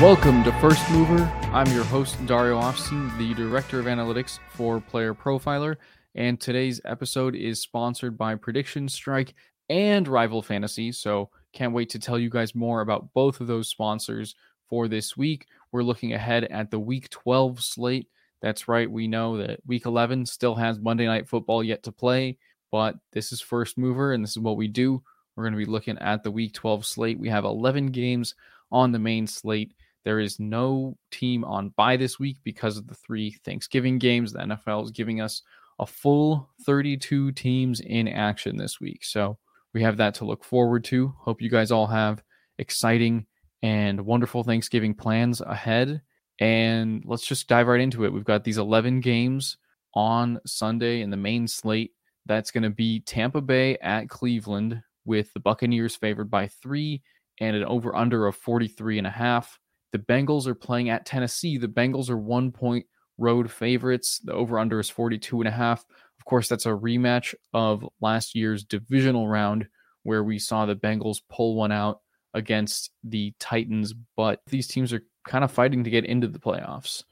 Welcome to First Mover. I'm your host, Dario Offstein, the Director of Analytics for Player Profiler. And today's episode is sponsored by Prediction Strike and Rival Fantasy. So can't wait to tell you guys more about both of those sponsors for this week. We're looking ahead at the Week 12 slate. That's right. We know that Week 11 still has Monday Night Football yet to play, but this is First Mover, and this is what we do. We're going to be looking at the Week 12 slate. We have 11 games on the main slate. There is no team on bye this week because of the three Thanksgiving games. The NFL is giving us a full 32 teams in action this week. So we have that to look forward to. Hope you guys all have exciting and wonderful Thanksgiving plans ahead. And let's just dive right into it. We've got these 11 games on Sunday in the main slate. That's going to be Tampa Bay at Cleveland with the Buccaneers favored by three and an over under of 43 and a half. The Bengals are playing at Tennessee. The Bengals are one point road favorites. The over under is 42 and a half. Of course, that's a rematch of last year's divisional round where we saw the Bengals pull one out against the Titans, but these teams are kind of fighting to get into the playoffs.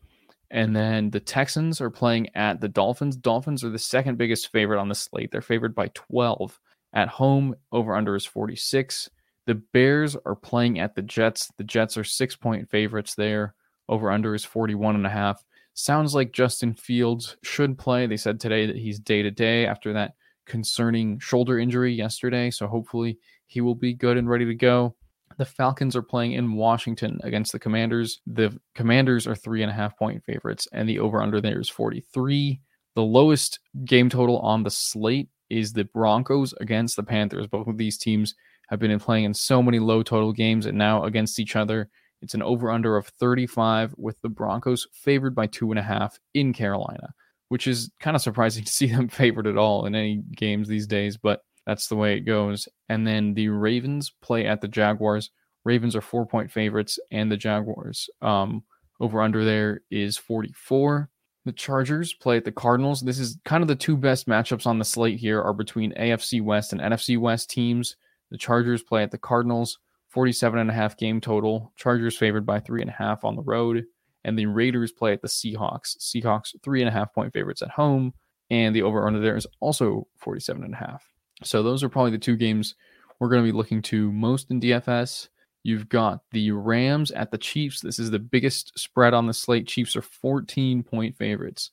And then the Texans are playing at the Dolphins. Dolphins are the second biggest favorite on the slate. They're favored by 12 at home. Over under is 46. The Bears are playing at the Jets. The Jets are six point favorites there. Over under is 41 and a half. Sounds like Justin Fields should play. They said today that he's day to day after that concerning shoulder injury yesterday. So hopefully he will be good and ready to go. The Falcons are playing in Washington against the Commanders. The Commanders are three and a half point favorites, and the over under there is 43. The lowest game total on the slate is the Broncos against the Panthers. Both of these teams have been playing in so many low total games and now against each other. It's an over under of 35 with the Broncos favored by two and a half in Carolina, which is kind of surprising to see them favored at all in any games these days, but that's the way it goes. And then the Ravens play at the Jaguars. Ravens are four point favorites, and the Jaguars um, over under there is 44. The Chargers play at the Cardinals. This is kind of the two best matchups on the slate here are between AFC West and NFC West teams. The Chargers play at the Cardinals, 47 and a half game total. Chargers favored by three and a half on the road. And the Raiders play at the Seahawks. Seahawks, three and a half point favorites at home. And the over under there is also 47 and a half. So those are probably the two games we're going to be looking to most in DFS. You've got the Rams at the Chiefs. This is the biggest spread on the slate. Chiefs are 14 point favorites.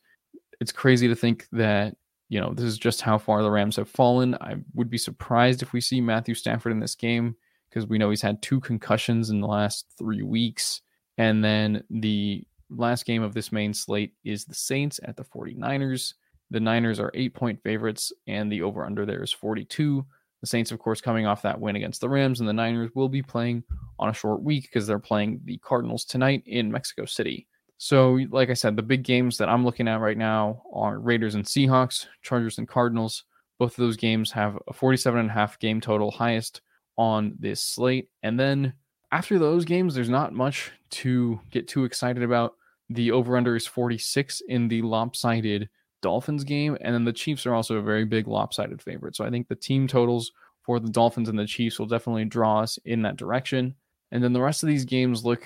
It's crazy to think that you know, this is just how far the Rams have fallen. I would be surprised if we see Matthew Stafford in this game because we know he's had two concussions in the last three weeks. And then the last game of this main slate is the Saints at the 49ers. The Niners are eight point favorites, and the over under there is 42. The Saints, of course, coming off that win against the Rams, and the Niners will be playing on a short week because they're playing the Cardinals tonight in Mexico City. So, like I said, the big games that I'm looking at right now are Raiders and Seahawks, Chargers and Cardinals. Both of those games have a 47 and a half game total, highest on this slate. And then after those games, there's not much to get too excited about. The over under is 46 in the lopsided Dolphins game. And then the Chiefs are also a very big lopsided favorite. So I think the team totals for the Dolphins and the Chiefs will definitely draw us in that direction. And then the rest of these games look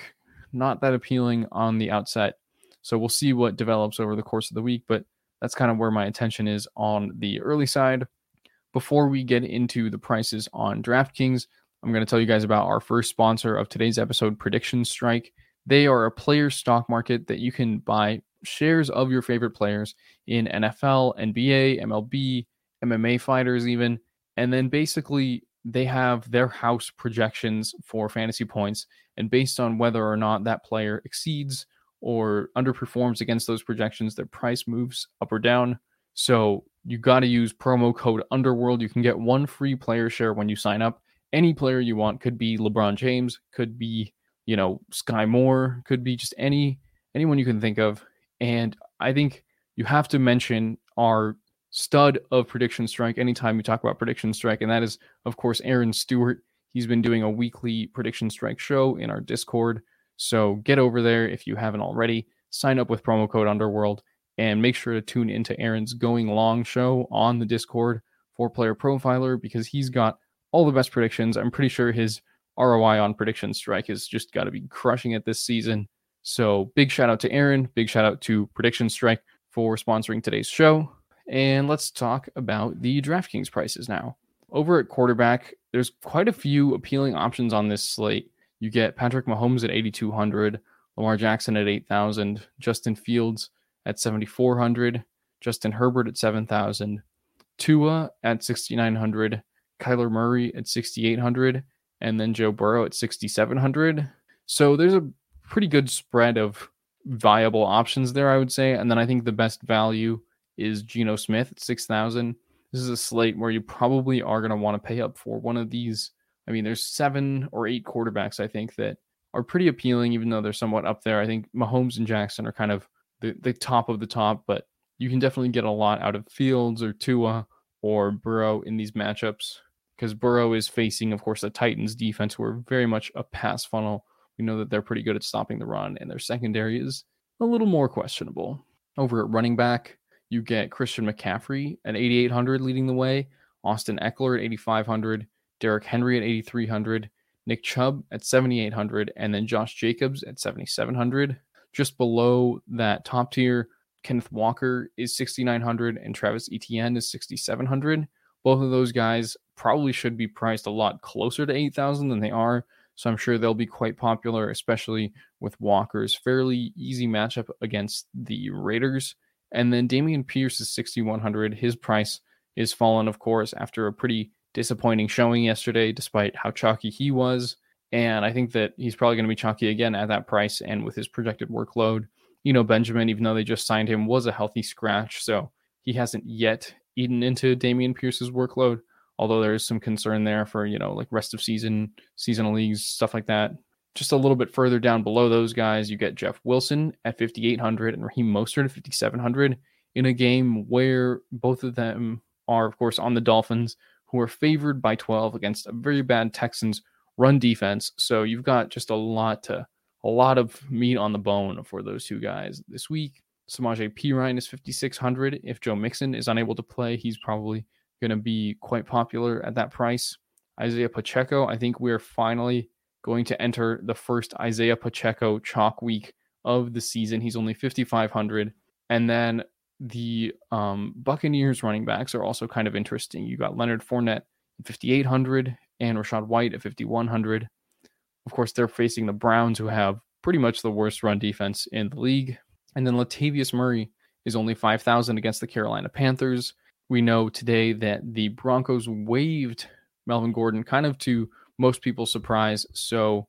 not that appealing on the outset. So we'll see what develops over the course of the week, but that's kind of where my attention is on the early side. Before we get into the prices on DraftKings, I'm going to tell you guys about our first sponsor of today's episode, Prediction Strike. They are a player stock market that you can buy shares of your favorite players in NFL, NBA, MLB, MMA fighters, even, and then basically they have their house projections for fantasy points, and based on whether or not that player exceeds or underperforms against those projections, their price moves up or down. So you got to use promo code Underworld. You can get one free player share when you sign up. Any player you want could be LeBron James, could be you know Sky Moore, could be just any anyone you can think of. And I think you have to mention our stud of prediction strike anytime you talk about prediction strike, and that is of course Aaron Stewart. He's been doing a weekly prediction strike show in our Discord. So get over there if you haven't already. Sign up with promo code Underworld and make sure to tune into Aaron's Going Long show on the Discord for Player Profiler because he's got all the best predictions. I'm pretty sure his ROI on prediction strike has just got to be crushing it this season. So big shout out to Aaron, big shout out to Prediction Strike for sponsoring today's show. And let's talk about the DraftKings prices now. Over at quarterback, there's quite a few appealing options on this slate. You get Patrick Mahomes at 8,200, Lamar Jackson at 8,000, Justin Fields at 7,400, Justin Herbert at 7,000, Tua at 6,900, Kyler Murray at 6,800, and then Joe Burrow at 6,700. So there's a pretty good spread of viable options there, I would say. And then I think the best value is Geno Smith at 6,000. This is a slate where you probably are going to want to pay up for one of these. I mean, there's seven or eight quarterbacks, I think, that are pretty appealing, even though they're somewhat up there. I think Mahomes and Jackson are kind of the, the top of the top, but you can definitely get a lot out of Fields or Tua or Burrow in these matchups because Burrow is facing, of course, the Titans defense, who are very much a pass funnel. We know that they're pretty good at stopping the run, and their secondary is a little more questionable. Over at running back, you get Christian McCaffrey at 8,800 leading the way, Austin Ekeler at 8,500, Derrick Henry at 8,300, Nick Chubb at 7,800, and then Josh Jacobs at 7,700. Just below that top tier, Kenneth Walker is 6,900 and Travis Etienne is 6,700. Both of those guys probably should be priced a lot closer to 8,000 than they are. So I'm sure they'll be quite popular, especially with Walker's fairly easy matchup against the Raiders. And then Dameon Pierce is 6,100. His price is fallen, of course, after a pretty disappointing showing yesterday, despite how chalky he was. And I think that he's probably going to be chalky again at that price and with his projected workload. You know, Benjamin, even though they just signed him, was a healthy scratch. So he hasn't yet eaten into Dameon Pierce's workload, although there is some concern there for, you know, like rest of season, seasonal leagues, stuff like that. Just a little bit further down below those guys, you get Jeff Wilson at 5,800 and Raheem Mostert at 5,700 in a game where both of them are, of course, on the Dolphins, who are favored by 12 against a very bad Texans run defense. So you've got just a lot to a lot of meat on the bone for those two guys this week. Samaje Perine is 5600. If Joe Mixon is unable to play, he's probably going to be quite popular at that price. Isaiah Pacheco, I think we're finally going to enter the first Isaiah Pacheco chalk week of the season. He's only 5500. And then the um, Buccaneers running backs are also kind of interesting. You got Leonard Fournette at 5800 and Rachaad White at 5,100. Of course, they're facing the Browns, who have pretty much the worst run defense in the league. And then Latavius Murray is only 5,000 against the Carolina Panthers. We know today that the Broncos waived Melvin Gordon, kind of to most people's surprise. So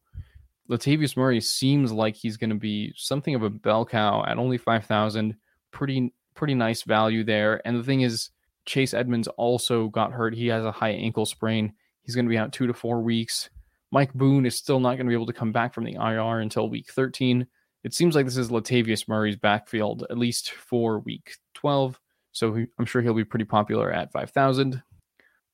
Latavius Murray seems like he's going to be something of a bell cow at only 5,000. Pretty, pretty nice value there. And the thing is, Chase Edmonds also got hurt. He has a high ankle sprain. He's going to be out two to four weeks. Mike Boone is still not going to be able to come back from the IR until week 13. It seems like this is Latavius Murray's backfield, at least for week 12. So I'm sure he'll be pretty popular at 5,000.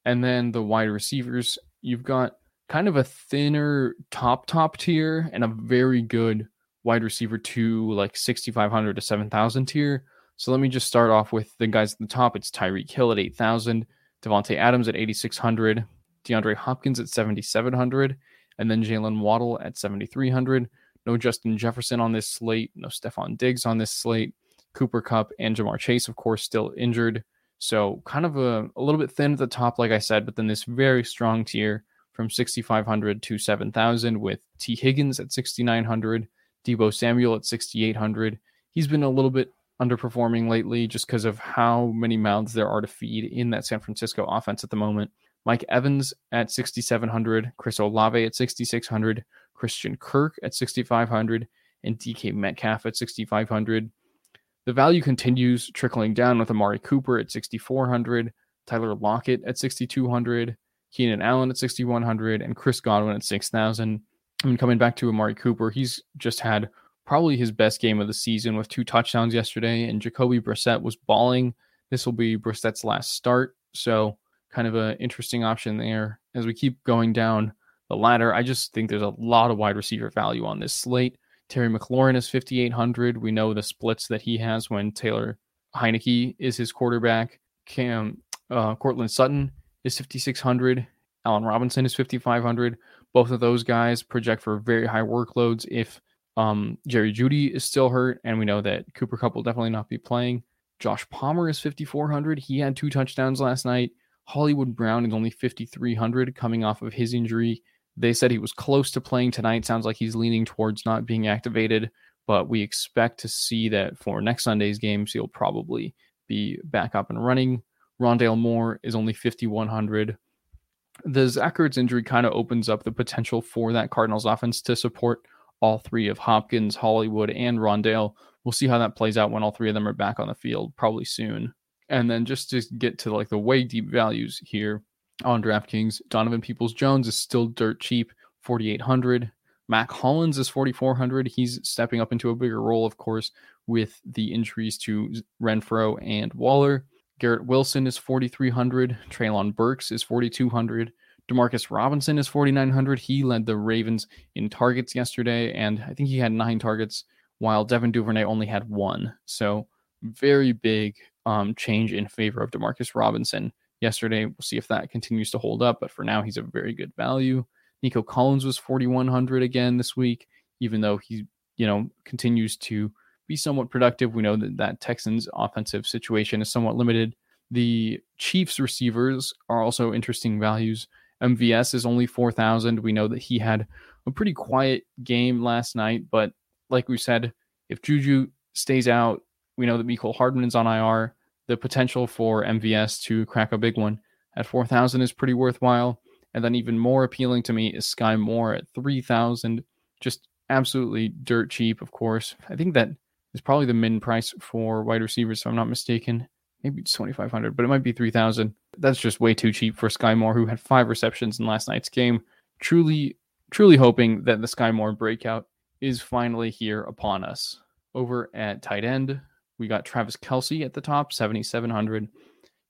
And then the wide receivers, you've got kind of a thinner top, top tier and a very good wide receiver to like 6,500 to 7,000 tier. So let me just start off with the guys at the top. It's Tyreek Hill at 8,000, Davante Adams at 8,600, DeAndre Hopkins at 7,700, and then Jaylen Waddle at 7,300. No Justin Jefferson on this slate, no Stefon Diggs on this slate. Cooper Kupp and Ja'Marr Chase, of course, still injured. So kind of a, a little bit thin at the top, like I said, but then this very strong tier from 6,500 to 7,000 with Tee Higgins at 6,900, Deebo Samuel at 6,800. He's been a little bit underperforming lately just because of how many mouths there are to feed in that San Francisco offense at the moment. Mike Evans at 6,700, Chris Olave at 6,600, Christian Kirk at 6,500, and DK Metcalf at 6,500. The value continues trickling down with Amari Cooper at 6,400, Tyler Lockett at 6,200, Keenan Allen at 6,100, and Chris Godwin at 6,000. I mean, coming back to Amari Cooper, he's just had probably his best game of the season with two touchdowns yesterday, and Jacoby Brissett was balling. This will be Brissett's last start, so kind of an interesting option there. As we keep going down the ladder, I just think there's a lot of wide receiver value on this slate. Terry McLaurin is 5,800. We know the splits that he has when Taylor Heinicke is his quarterback. Cam uh, Courtland Sutton is 5,600. Allen Robinson is 5,500. Both of those guys project for very high workloads if um, Jerry Jeudy is still hurt, and we know that Cooper Kupp will definitely not be playing. Josh Palmer is 5,400. He had two touchdowns last night. Hollywood Brown is only 5,300 coming off of his injury. They said he was close to playing tonight. Sounds like he's leaning towards not being activated, but we expect to see that for next Sunday's games, he'll probably be back up and running. Rondale Moore is only 5,100. The Zach Ertz injury kind of opens up the potential for that Cardinals offense to support all three of Hopkins, Hollywood, and Rondale. We'll see how that plays out when all three of them are back on the field, probably soon. And then just to get to like the way deep values here on DraftKings, Donovan Peoples Jones is still dirt cheap, 4,800. Mack Hollins is 4,400. He's stepping up into a bigger role, of course, with the injuries to Renfrow and Waller. Garrett Wilson is 4,300. Treylon Burks is 4,200. Demarcus Robinson is 4,900. He led the Ravens in targets yesterday, and I think he had nine targets, while Devin Duvernay only had one. So, very big um, change in favor of Demarcus Robinson yesterday. We'll see if that continues to hold up, but for now, he's a very good value. Nico Collins was 4,100 again this week, even though he, you know, continues to be somewhat productive. We know that that Texans offensive situation is somewhat limited. The Chiefs receivers are also interesting values. MVS is only 4,000. We know that he had a pretty quiet game last night, but like we said, if Juju stays out, we know that Mecole Hardman is on IR. The potential for MVS to crack a big one at 4,000 is pretty worthwhile. And then even more appealing to me is Sky Moore at 3,000. Just absolutely dirt cheap, of course. I think that is probably the min price for wide receivers, if I'm not mistaken. Maybe it's 2,500, but it might be 3,000. That's just way too cheap for Sky Moore, who had five receptions in last night's game. Truly, truly hoping that the Sky Moore breakout is finally here upon us. Over at tight end, we got Travis Kelce at the top, 7,700.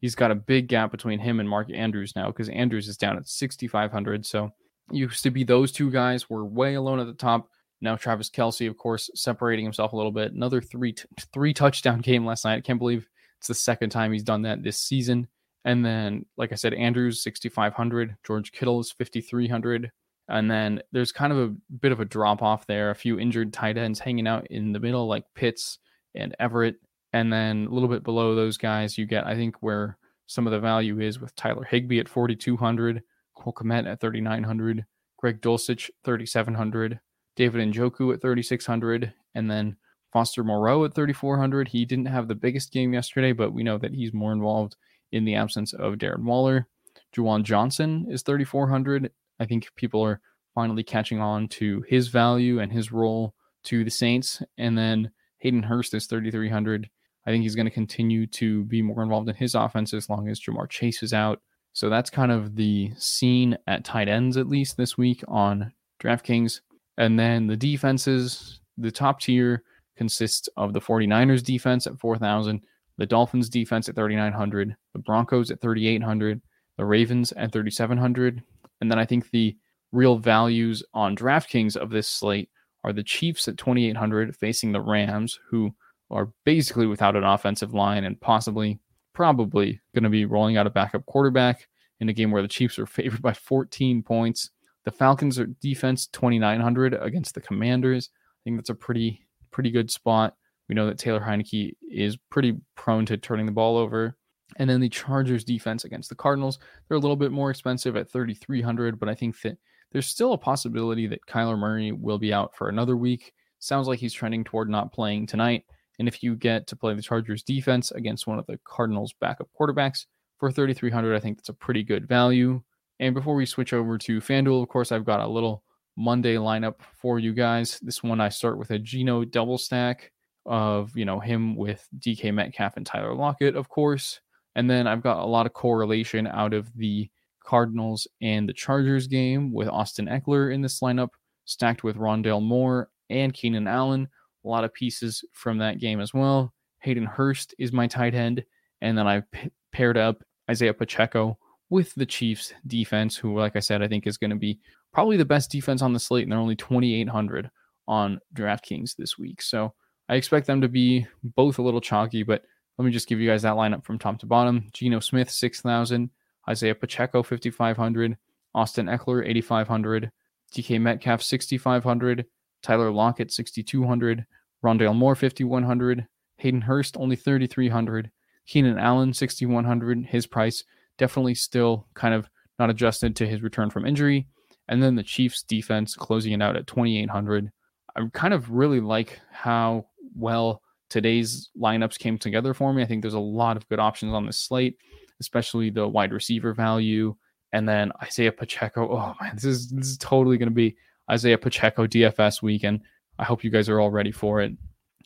He's got a big gap between him and Mark Andrews now because Andrews is down at 6,500. So used to be those two guys were way alone at the top. Now Travis Kelce, of course, separating himself a little bit. Another three t- three touchdown game last night. I can't believe it's the second time he's done that this season. And then, like I said, Andrews 6,500, George Kittle is 5,300. And then there's kind of a bit of a drop off there. A few injured tight ends hanging out in the middle, like Pitts and Everett. And then a little bit below those guys, you get, I think, where some of the value is with Tyler Higbee at 4,200, Cole Kmet at 3,900, Greg Dulcich 3,700, David Njoku at 3,600, and then Foster Moreau at 3,400. He didn't have the biggest game yesterday, but we know that he's more involved in the absence of Darren Waller. Juwan Johnson is 3,400. I think people are finally catching on to his value and his role to the Saints. And then Hayden Hurst is 3,300. I think he's going to continue to be more involved in his offense as long as Ja'Marr Chase is out. So that's kind of the scene at tight ends, at least this week on DraftKings. And then the defenses, the top tier consists of the 49ers defense at 4,000, the Dolphins defense at 3,900, the Broncos at 3,800, the Ravens at 3,700. And then I think the real values on DraftKings of this slate are the Chiefs at 2,800 facing the Rams, who are basically without an offensive line and possibly, probably going to be rolling out a backup quarterback in a game where the Chiefs are favored by 14 points. The Falcons are defense 2,900 against the Commanders. I think that's a pretty, pretty good spot. We know that Taylor Heinicke is pretty prone to turning the ball over. And then the Chargers defense against the Cardinals, they're a little bit more expensive at 3,300, but I think that there's still a possibility that Kyler Murray will be out for another week. Sounds like he's trending toward not playing tonight. And if you get to play the Chargers defense against one of the Cardinals backup quarterbacks for 3300 I think that's a pretty good value. And before we switch over to FanDuel, of course, I've got a little Monday lineup for you guys. This one I start with a Geno double stack of, you know, him with DK Metcalf and Tyler Lockett, of course. And then I've got a lot of correlation out of the Cardinals and the Chargers game with Austin Ekeler in this lineup, stacked with Rondale Moore and Keenan Allen. A lot of pieces from that game as well. Hayden Hurst is my tight end. And then p- paired up Isaiah Pacheco with the Chiefs defense, who, like I said, I think is going to be probably the best defense on the slate. And they're only 2,800 on DraftKings this week. So I expect them to be both a little chalky, but let me just give you guys that lineup from top to bottom. Geno Smith, 6,000. Isaiah Pacheco, 5,500. Austin Ekeler, 8,500. DK Metcalf, 6,500. Tyler Lockett, 6,200. Rondale Moore, 5,100. Hayden Hurst, only 3,300. Keenan Allen, 6,100. His price definitely still kind of not adjusted to his return from injury. And then the Chiefs defense closing it out at 2,800. I kind of really like how well today's lineups came together for me. I think there's a lot of good options on this slate, especially the wide receiver value. And then Isaiah Pacheco. Oh man, this is this is totally going to be Isaiah Pacheco DFS weekend. I hope you guys are all ready for it.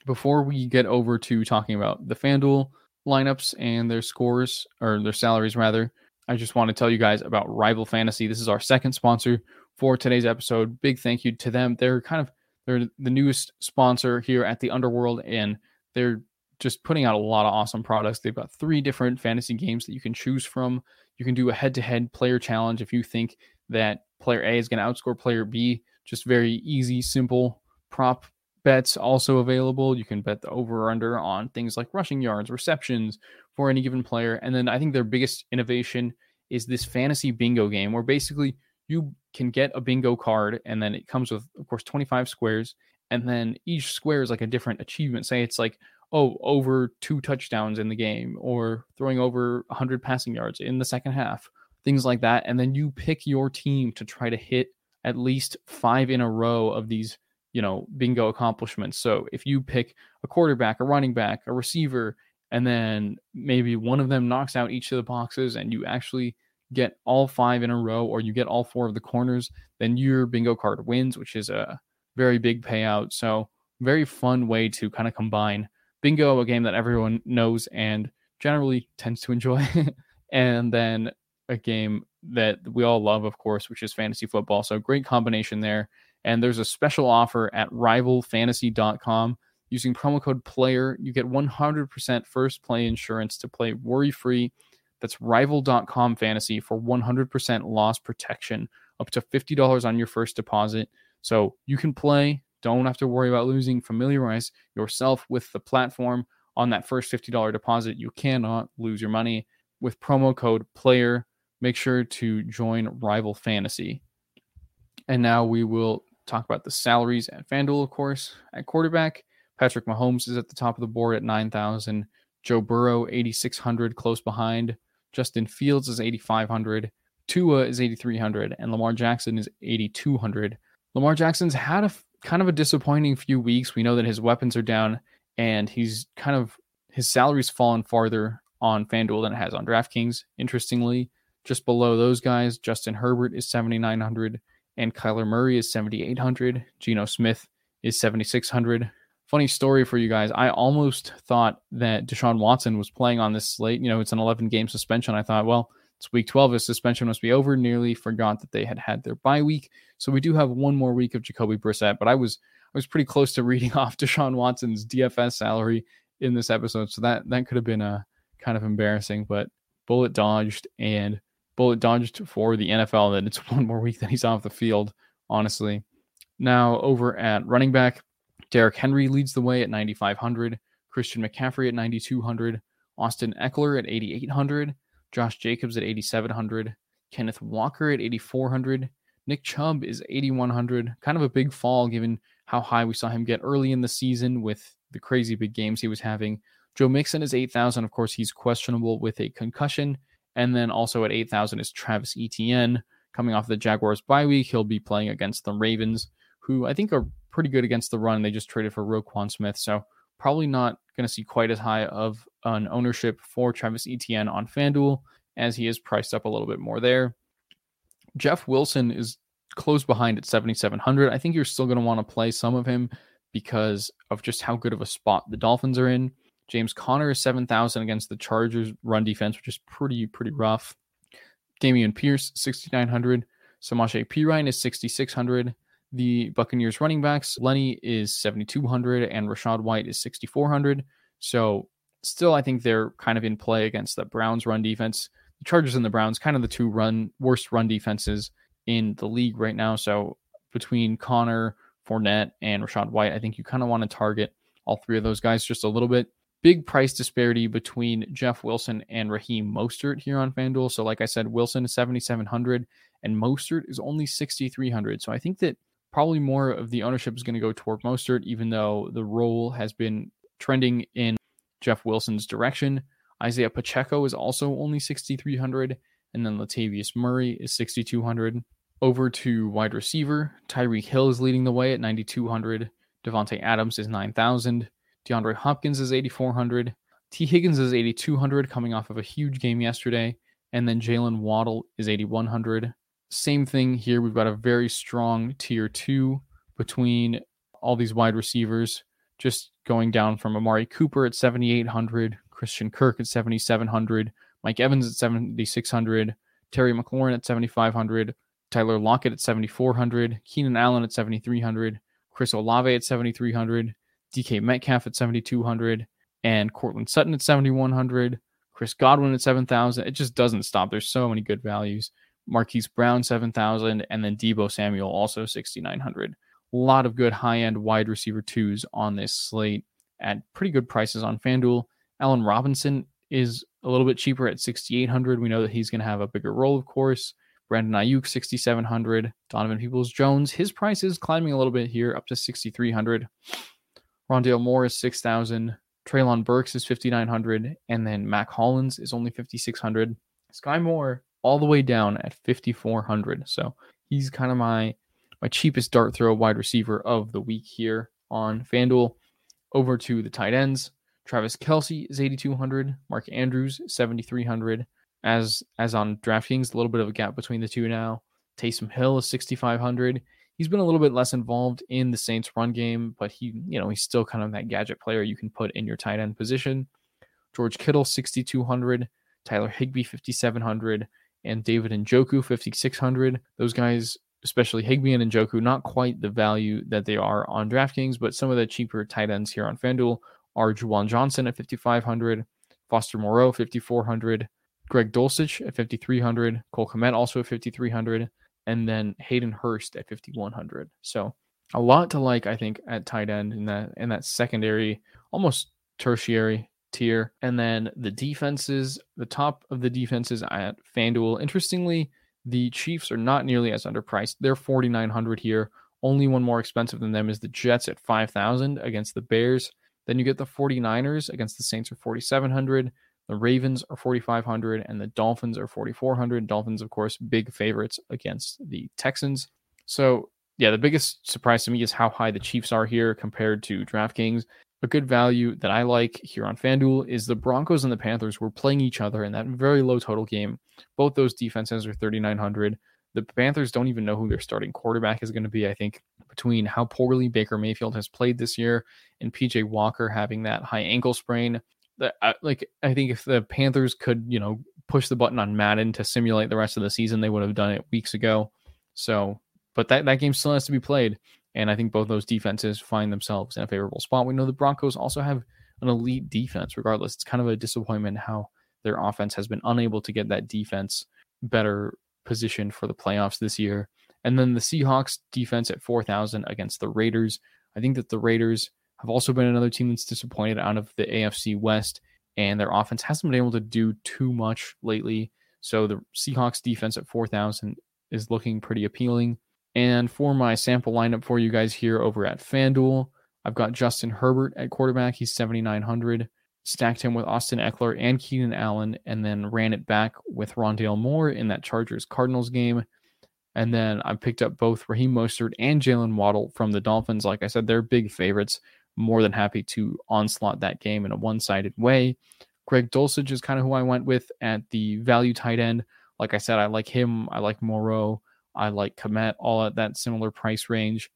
Before we get over to talking about the FanDuel lineups and their scores or their salaries rather, I just want to tell you guys about Rival Fantasy. This is our second sponsor for today's episode. Big thank you to them. They're kind of they're the newest sponsor here at the Underworld, and they're just putting out a lot of awesome products. They've got three different fantasy games that you can choose from. You can do a head to head player challenge if you think that player A is going to outscore player B. Just very easy, simple prop bets also available. You can bet the over or under on things like rushing yards, receptions for any given player. And then I think their biggest innovation is this fantasy bingo game where basically you can get a bingo card and then it comes with of course 25 squares and then each square is like a different achievement say it's like oh over two touchdowns in the game or throwing over 100 passing yards in the second half things like that and then you pick your team to try to hit at least five in a row of these you know bingo accomplishments so if you pick a quarterback a running back a receiver and then maybe one of them knocks out each of the boxes and you actually get all five in a row or you get all four of the corners, then your bingo card wins, which is a very big payout. So, very fun way to kind of combine bingo, a game that everyone knows and generally tends to enjoy, and then a game that we all love, of course, which is fantasy football. So, great combination there. And there's a special offer at rivalfantasy.com. Using promo code PLAYER, you get 100% first play insurance to play worry free that's rival.com fantasy for 100% loss protection, up to $50 on your first deposit. So you can play, don't have to worry about losing. Familiarize yourself with the platform on that first $50 deposit. You cannot lose your money with promo code PLAYER. Make sure to join Rival Fantasy. And now we will talk about the salaries at FanDuel, of course. At quarterback, Patrick Mahomes is at the top of the board at 9,000. Joe Burrow, 8,600, close behind. Justin Fields is 8,500. Tua is 8,300. And Lamar Jackson is 8,200. Lamar Jackson's had a kind of a disappointing few weeks. We know that his weapons are down and he's kind of, his salary's fallen farther on FanDuel than it has on DraftKings. Interestingly, just below those guys, Justin Herbert is 7,900 and Kyler Murray is 7,800. Geno Smith is 7,600 funny story for you guys. I almost thought that Deshaun Watson was playing on this slate. You know, it's an 11 game suspension. I thought, well, it's week 12. His suspension must be over. Nearly forgot that they had had their bye week. So we do have one more week of Jacoby Brissett, but I was I was pretty close to reading off Deshaun Watson's DFS salary in this episode. So that that could have been a kind of embarrassing, but bullet dodged and bullet dodged for the NFL that it's one more week that he's off the field, honestly. Now over at running back, Derrick Henry leads the way at 9,500, Christian McCaffrey at 9,200, Austin Ekeler at 8,800, Josh Jacobs at 8,700, Kenneth Walker at 8,400, Nick Chubb is 8,100. Kind of a big fall given how high we saw him get early in the season with the crazy big games he was having. Joe Mixon is 8,000. Of course, he's questionable with a concussion. And then also at 8,000 is Travis Etienne. Coming off the Jaguars bye week, he'll be playing against the Ravens, who I think are pretty good against the run. They just traded for Roquan Smith, so probably not going to see quite as high of an ownership for Travis Etienne on FanDuel. as he is priced up a little bit more there. Jeff Wilson is close behind at 7,700. I think you're still going to want to play some of him because of just how good of a spot the Dolphins are in. James Conner is 7,000 against the Chargers run defense, which is pretty, pretty rough. Dameon Pierce, 6,900. Samaje Perine is 6,600. The Buccaneers running backs, Lenny is 7,200 and Rachaad White is 6,400. So still, I think they're kind of in play against the Browns run defense. The Chargers and the Browns, kind of the two run worst run defenses in the league right now. So between Connor, Fournette, and Rachaad White, I think you kind of want to target all three of those guys just a little bit. Big price disparity between Jeff Wilson and Raheem Mostert here on FanDuel. So, like I said, Wilson is 7,700 and Mostert is only 6,300. So, I think that probably more of the ownership is going to go toward Mostert, even though the role has been trending in Jeff Wilson's direction. Isaiah Pacheco is also only 6,300, and then Latavius Murray is 6,200. Over to wide receiver, Tyreek Hill is leading the way at 9,200. Davante Adams is 9,000. DeAndre Hopkins is 8,400. Tee Higgins is 8,200, coming off of a huge game yesterday. And then Jaylen Waddle is 8,100. Same thing here. We've got a very strong tier two between all these wide receivers, just going down from Amari Cooper at 7,800, Christian Kirk at 7,700, Mike Evans at 7,600, Terry McLaurin at 7,500, Tyler Lockett at 7,400, Keenan Allen at 7,300, Chris Olave at 7,300, DK Metcalf at 7,200, and Courtland Sutton at 7,100, Chris Godwin at 7,000. It just doesn't stop. There's so many good values. Marquise Brown 7,000, and then Deebo Samuel also 6,900. A lot of good high end wide receiver twos on this slate at pretty good prices on FanDuel. Allen Robinson is a little bit cheaper at 6,800. We know that he's going to have a bigger role, of course. Brandon Aiyuk, 6,700. Donovan Peoples Jones, his price is climbing a little bit here, up to 6,300. Rondale Moore is 6,000. Treylon Burks is 5,900. And then Mack Hollins is only 5,600. Sky Moore all the way down at 5,400. So he's kind of my my cheapest dart throw wide receiver of the week here on FanDuel. Over to the tight ends. Travis Kelce is 8,200. Mark Andrews, 7,300 as as on DraftKings, a little bit of a gap between the two now. Taysom Hill is 6,500. He's been a little bit less involved in the Saints run game, but he, you know, he's still kind of that gadget player you can put in your tight end position. George Kittle, 6,200. Tyler Higbee, 5,700. And David Njoku, 5,600. Those guys, especially Higbee and Njoku, not quite the value that they are on DraftKings, but some of the cheaper tight ends here on FanDuel are Juwan Johnson at 5,500. Foster Moreau, 5,400. Greg Dulcich at 5,300, Cole Kmet also at 5,300, and then Hayden Hurst at 5,100. So a lot to like, I think, at tight end in that in that secondary, almost tertiary tier. And then the defenses, the top of the defenses at FanDuel. Interestingly, the Chiefs are not nearly as underpriced. They're 4,900 here. Only one more expensive than them is the Jets at 5,000 against the Bears. Then you get the 49ers against the Saints for 4,700. The Ravens are 4,500 and the Dolphins are 4,400. Dolphins, of course, big favorites against the Texans. So, yeah, the biggest surprise to me is how high the Chiefs are here compared to DraftKings. A good value that I like here on FanDuel is the Broncos and the Panthers were playing each other in that very low total game. Both those defenses are 3,900. The Panthers don't even know who their starting quarterback is going to be. I think between how poorly Baker Mayfield has played this year and PJ Walker having that high ankle sprain, Uh, like I think if the Panthers could, you know, push the button on Madden to simulate the rest of the season, they would have done it weeks ago. So, but that that game still has to be played, and I think both those defenses find themselves in a favorable spot. We know the Broncos also have an elite defense. Regardless, it's kind of a disappointment how their offense has been unable to get that defense better positioned for the playoffs this year. And then the Seahawks defense at 4,000 against the Raiders. I think that the Raiders have also been another team that's disappointed out of the AFC West, and their offense hasn't been able to do too much lately. So the Seahawks defense at 4,000 is looking pretty appealing. And for my sample lineup for you guys here over at FanDuel, I've got Justin Herbert at quarterback. He's 7,900. Stacked him with Austin Ekeler and Keenan Allen, and then ran it back with Rondale Moore in that Chargers Cardinals game. And then I picked up both Raheem Mostert and Jaylen Waddle from the Dolphins. Like I said, they're big favorites more than happy to onslaught that game in a one sided way. Greg Dulcich is kind of who I went with at the value tight end. Like I said, I like him. I like Moreau. I like Kmet, all at that similar price range.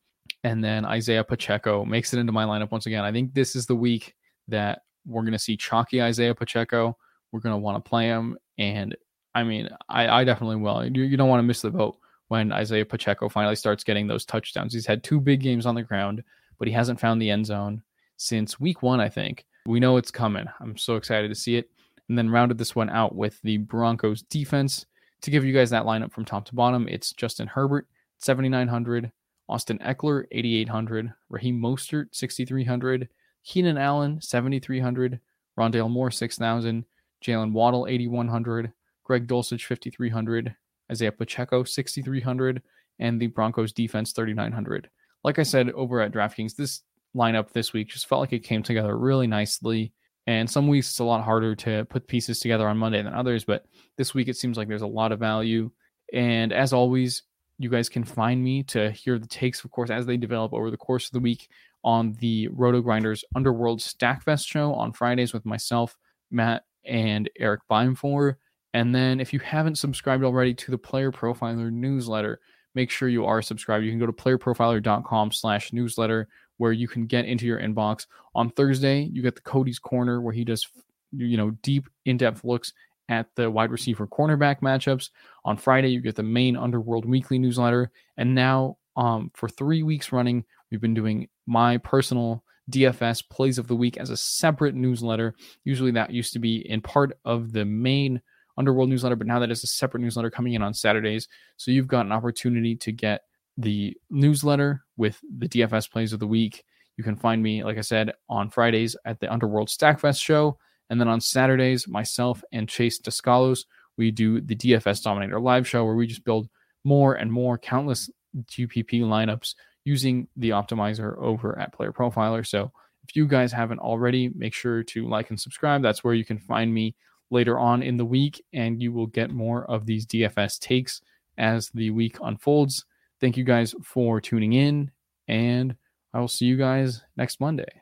And then Isaiah Pacheco makes it into my lineup once again. I think this is the week that we're going to see chalky Isaiah Pacheco. We're going to want to play him. And I mean, I, I definitely will. You, you don't want to miss the boat when Isaiah Pacheco finally starts getting those touchdowns. He's had two big games on the ground, but he hasn't found the end zone since week one, I think. We know it's coming. I'm so excited to see it. And then rounded this one out with the Broncos defense. To give you guys that lineup from top to bottom, it's Justin Herbert, 7,900, Austin Ekeler, 8,800, Raheem Mostert, 6,300, Keenan Allen, 7,300, Rondale Moore, 6,000, Jaylen Waddle, 8,100, Greg Dulcich, 5,300, Isaiah Pacheco, 6,300, and the Broncos defense, 3,900. Like I said over at DraftKings, this lineup this week just felt like it came together really nicely. And some weeks it's a lot harder to put pieces together on Monday than others, but this week it seems like there's a lot of value. And as always, you guys can find me to hear the takes, of course, as they develop over the course of the week on the Roto Grinders Underworld Stackfest show on Fridays with myself, Matt, and Eric Beimfor. And then if you haven't subscribed already to the Player Profiler newsletter, make sure you are subscribed. You can go to playerprofiler.com slash newsletter where you can get into your inbox. On Thursday, you get the Cody's Corner where he does, you know, deep, in-depth looks at the wide receiver cornerback matchups. On Friday, you get the main Underworld Weekly newsletter. And now, um, for three weeks running, we've been doing my personal DFS plays of the week as a separate newsletter. Usually that used to be in part of the main Underworld newsletter, but now that is a separate newsletter coming in on Saturdays. So you've got an opportunity to get the newsletter with the DFS plays of the week. You can find me, like I said, on Fridays at the Underworld Stackfest show. And then on Saturdays, myself and Chase Descalos, we do the DFS Dominator live show where we just build more and more countless GPP lineups using the optimizer over at Player Profiler. So if you guys haven't already, make sure to like and subscribe. That's where you can find me later on in the week, and you will get more of these DFS takes as the week unfolds. Thank you guys for tuning in, and I will see you guys next Monday.